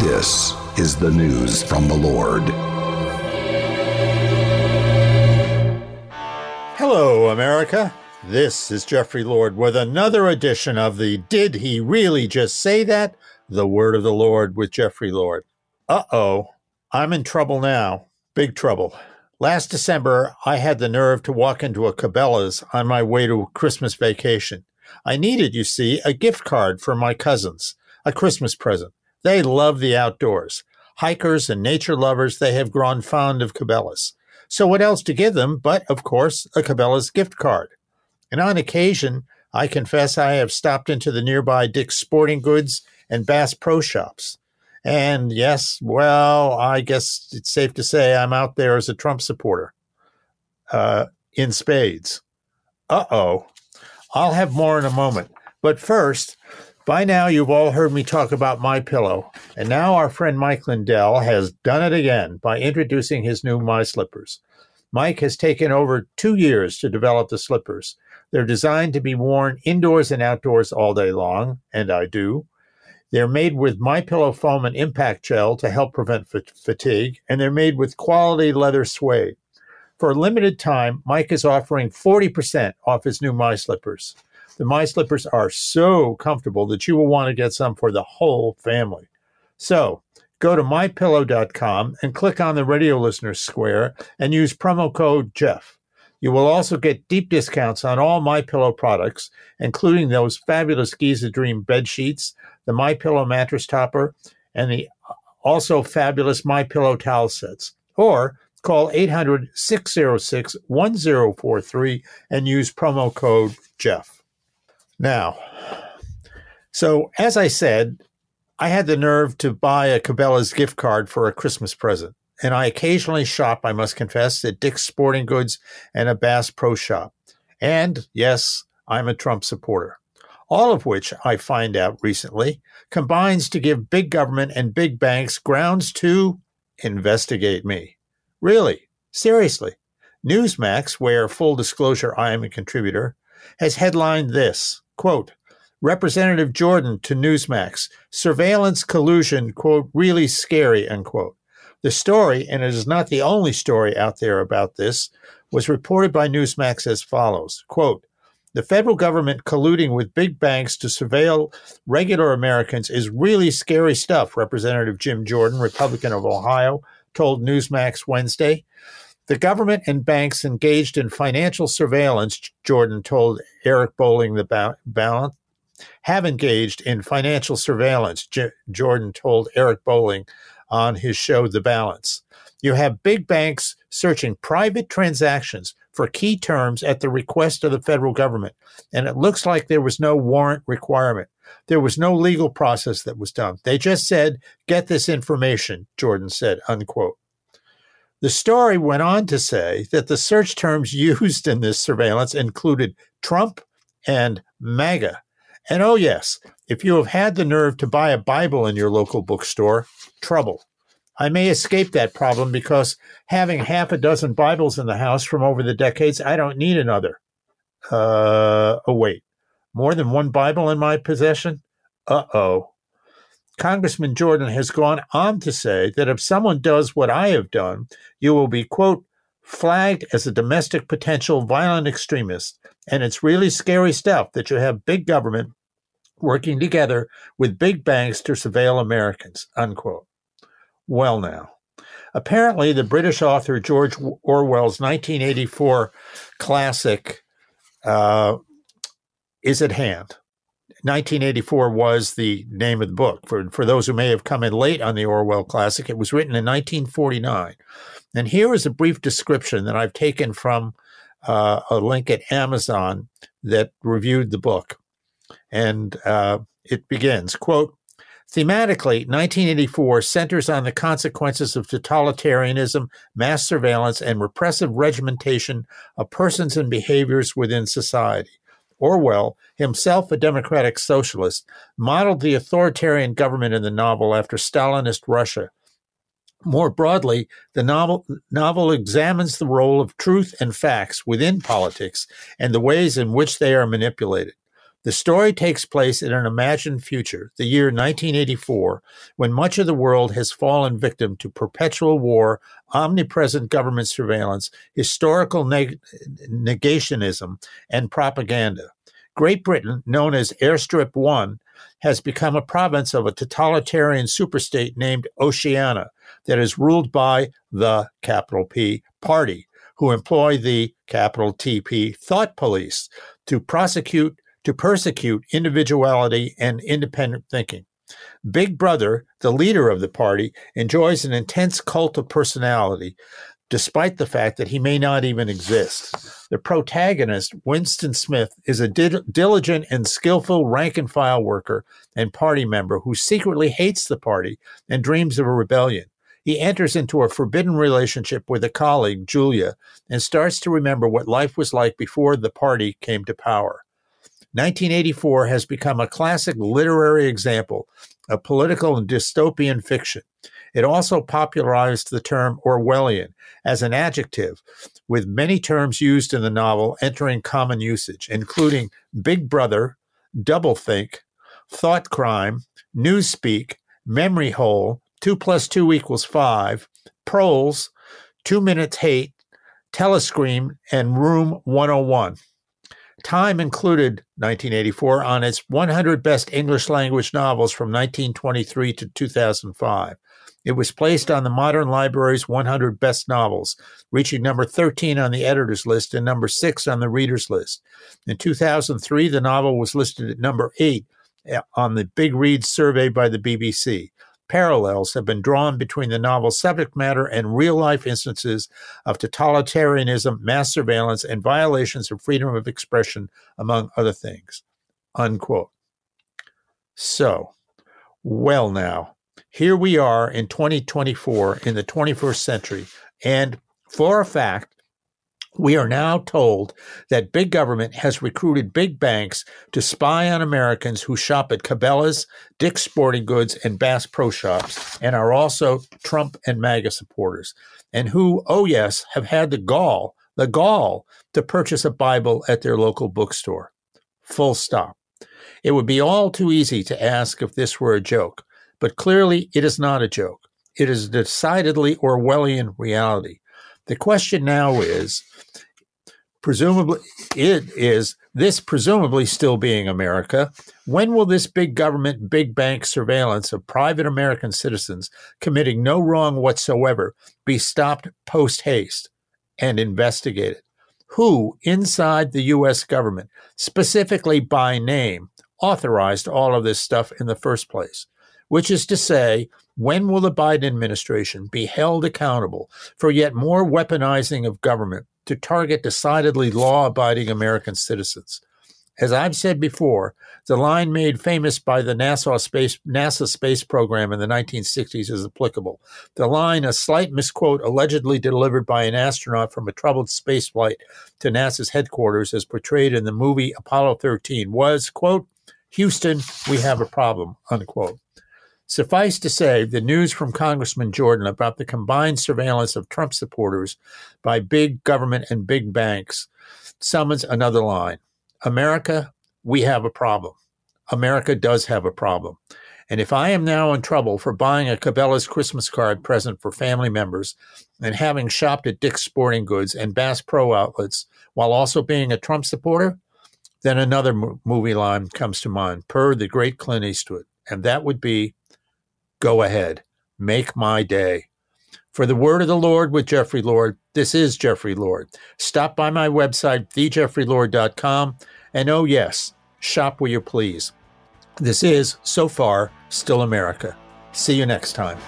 This is the news from the Lord. Hello, America. This is Jeffrey Lord with another edition of the Did He Really Just Say That? The Word of the Lord with Jeffrey Lord. Uh oh, I'm in trouble now. Big trouble. Last December, I had the nerve to walk into a Cabela's on my way to Christmas vacation. I needed, you see, a gift card for my cousins, a Christmas present. They love the outdoors. Hikers and nature lovers, they have grown fond of Cabela's. So what else to give them but, of course, a Cabela's gift card? And on occasion, I confess I have stopped into the nearby Dick's Sporting Goods and Bass Pro Shops. And yes, well, I guess it's safe to say I'm out there as a Trump supporter uh, in spades. Uh oh. I'll have more in a moment. But first, by now, you've all heard me talk about My Pillow, and now our friend Mike Lindell has done it again by introducing his new My Slippers. Mike has taken over two years to develop the slippers. They're designed to be worn indoors and outdoors all day long, and I do. They're made with My Pillow foam and impact gel to help prevent fatigue, and they're made with quality leather suede. For a limited time, Mike is offering 40% off his new My Slippers. The My Slippers are so comfortable that you will want to get some for the whole family. So go to mypillow.com and click on the radio listener square and use promo code Jeff. You will also get deep discounts on all My Pillow products, including those fabulous Giza Dream bed sheets, the My Pillow mattress topper, and the uh, also fabulous My Pillow towel sets. Or call 800-606-1043 and use promo code Jeff. Now, so as I said, I had the nerve to buy a Cabela's gift card for a Christmas present. And I occasionally shop, I must confess, at Dick's Sporting Goods and a Bass Pro Shop. And yes, I'm a Trump supporter. All of which I find out recently combines to give big government and big banks grounds to investigate me. Really, seriously. Newsmax, where full disclosure I am a contributor, has headlined this Quote, Representative Jordan to Newsmax, surveillance collusion, quote, really scary, unquote. The story, and it is not the only story out there about this, was reported by Newsmax as follows quote, the federal government colluding with big banks to surveil regular Americans is really scary stuff, Representative Jim Jordan, Republican of Ohio, told Newsmax Wednesday. The government and banks engaged in financial surveillance, Jordan told Eric Bolling the balance, have engaged in financial surveillance, J- Jordan told Eric Bolling on his show The Balance. You have big banks searching private transactions for key terms at the request of the federal government, and it looks like there was no warrant requirement. There was no legal process that was done. They just said, get this information, Jordan said, unquote. The story went on to say that the search terms used in this surveillance included Trump and MAGA. And oh, yes, if you have had the nerve to buy a Bible in your local bookstore, trouble. I may escape that problem because having half a dozen Bibles in the house from over the decades, I don't need another. Uh, oh, wait. More than one Bible in my possession? Uh oh. Congressman Jordan has gone on to say that if someone does what I have done, you will be, quote, flagged as a domestic potential violent extremist. And it's really scary stuff that you have big government working together with big banks to surveil Americans, unquote. Well, now, apparently the British author George Orwell's 1984 classic uh, is at hand. 1984 was the name of the book. For, for those who may have come in late on the Orwell classic, it was written in 1949. And here is a brief description that I've taken from uh, a link at Amazon that reviewed the book. And uh, it begins, quote, Thematically, 1984 centers on the consequences of totalitarianism, mass surveillance, and repressive regimentation of persons and behaviors within society. Orwell, himself a democratic socialist, modeled the authoritarian government in the novel after Stalinist Russia. More broadly, the novel, novel examines the role of truth and facts within politics and the ways in which they are manipulated. The story takes place in an imagined future, the year 1984, when much of the world has fallen victim to perpetual war, omnipresent government surveillance, historical neg- negationism, and propaganda. Great Britain, known as Airstrip One, has become a province of a totalitarian superstate named Oceania that is ruled by the capital P party, who employ the capital TP thought police to prosecute to persecute individuality and independent thinking. Big Brother, the leader of the party, enjoys an intense cult of personality, despite the fact that he may not even exist. The protagonist, Winston Smith, is a di- diligent and skillful rank and file worker and party member who secretly hates the party and dreams of a rebellion. He enters into a forbidden relationship with a colleague, Julia, and starts to remember what life was like before the party came to power. 1984 has become a classic literary example of political and dystopian fiction. It also popularized the term Orwellian as an adjective, with many terms used in the novel entering common usage, including Big Brother, doublethink, thought crime, newspeak, memory hole, 2 plus 2 equals 5, proles, 2 minutes hate, telescreen, and room 101. Time included 1984 on its 100 best English language novels from 1923 to 2005. It was placed on the Modern Library's 100 best novels, reaching number 13 on the editor's list and number 6 on the reader's list. In 2003, the novel was listed at number 8 eh, on the Big Read survey by the BBC parallels have been drawn between the novel's subject matter and real life instances of totalitarianism, mass surveillance, and violations of freedom of expression, among other things. Unquote. So, well, now, here we are in 2024 in the 21st century, and for a fact, we are now told that big government has recruited big banks to spy on Americans who shop at Cabela's, Dick's Sporting Goods, and Bass Pro Shops, and are also Trump and MAGA supporters, and who, oh yes, have had the gall, the gall to purchase a Bible at their local bookstore. Full stop. It would be all too easy to ask if this were a joke, but clearly it is not a joke. It is a decidedly Orwellian reality. The question now is presumably it is this presumably still being America. When will this big government, big bank surveillance of private American citizens committing no wrong whatsoever be stopped post haste and investigated? Who inside the U.S. government, specifically by name, authorized all of this stuff in the first place? Which is to say, when will the Biden administration be held accountable for yet more weaponizing of government to target decidedly law abiding American citizens. As I've said before, the line made famous by the NASA space, NASA space program in the 1960s is applicable. The line, a slight misquote allegedly delivered by an astronaut from a troubled spaceflight to NASA's headquarters, as portrayed in the movie Apollo 13, was, quote, Houston, we have a problem, unquote. Suffice to say, the news from Congressman Jordan about the combined surveillance of Trump supporters by big government and big banks summons another line. America, we have a problem. America does have a problem. And if I am now in trouble for buying a Cabela's Christmas card present for family members and having shopped at Dick's Sporting Goods and Bass Pro outlets while also being a Trump supporter, then another movie line comes to mind, per the great Clint Eastwood. And that would be Go ahead, make my day. For the word of the Lord with Jeffrey Lord, this is Jeffrey Lord. Stop by my website, thejeffreylord.com, and oh, yes, shop where you please. This is, so far, still America. See you next time.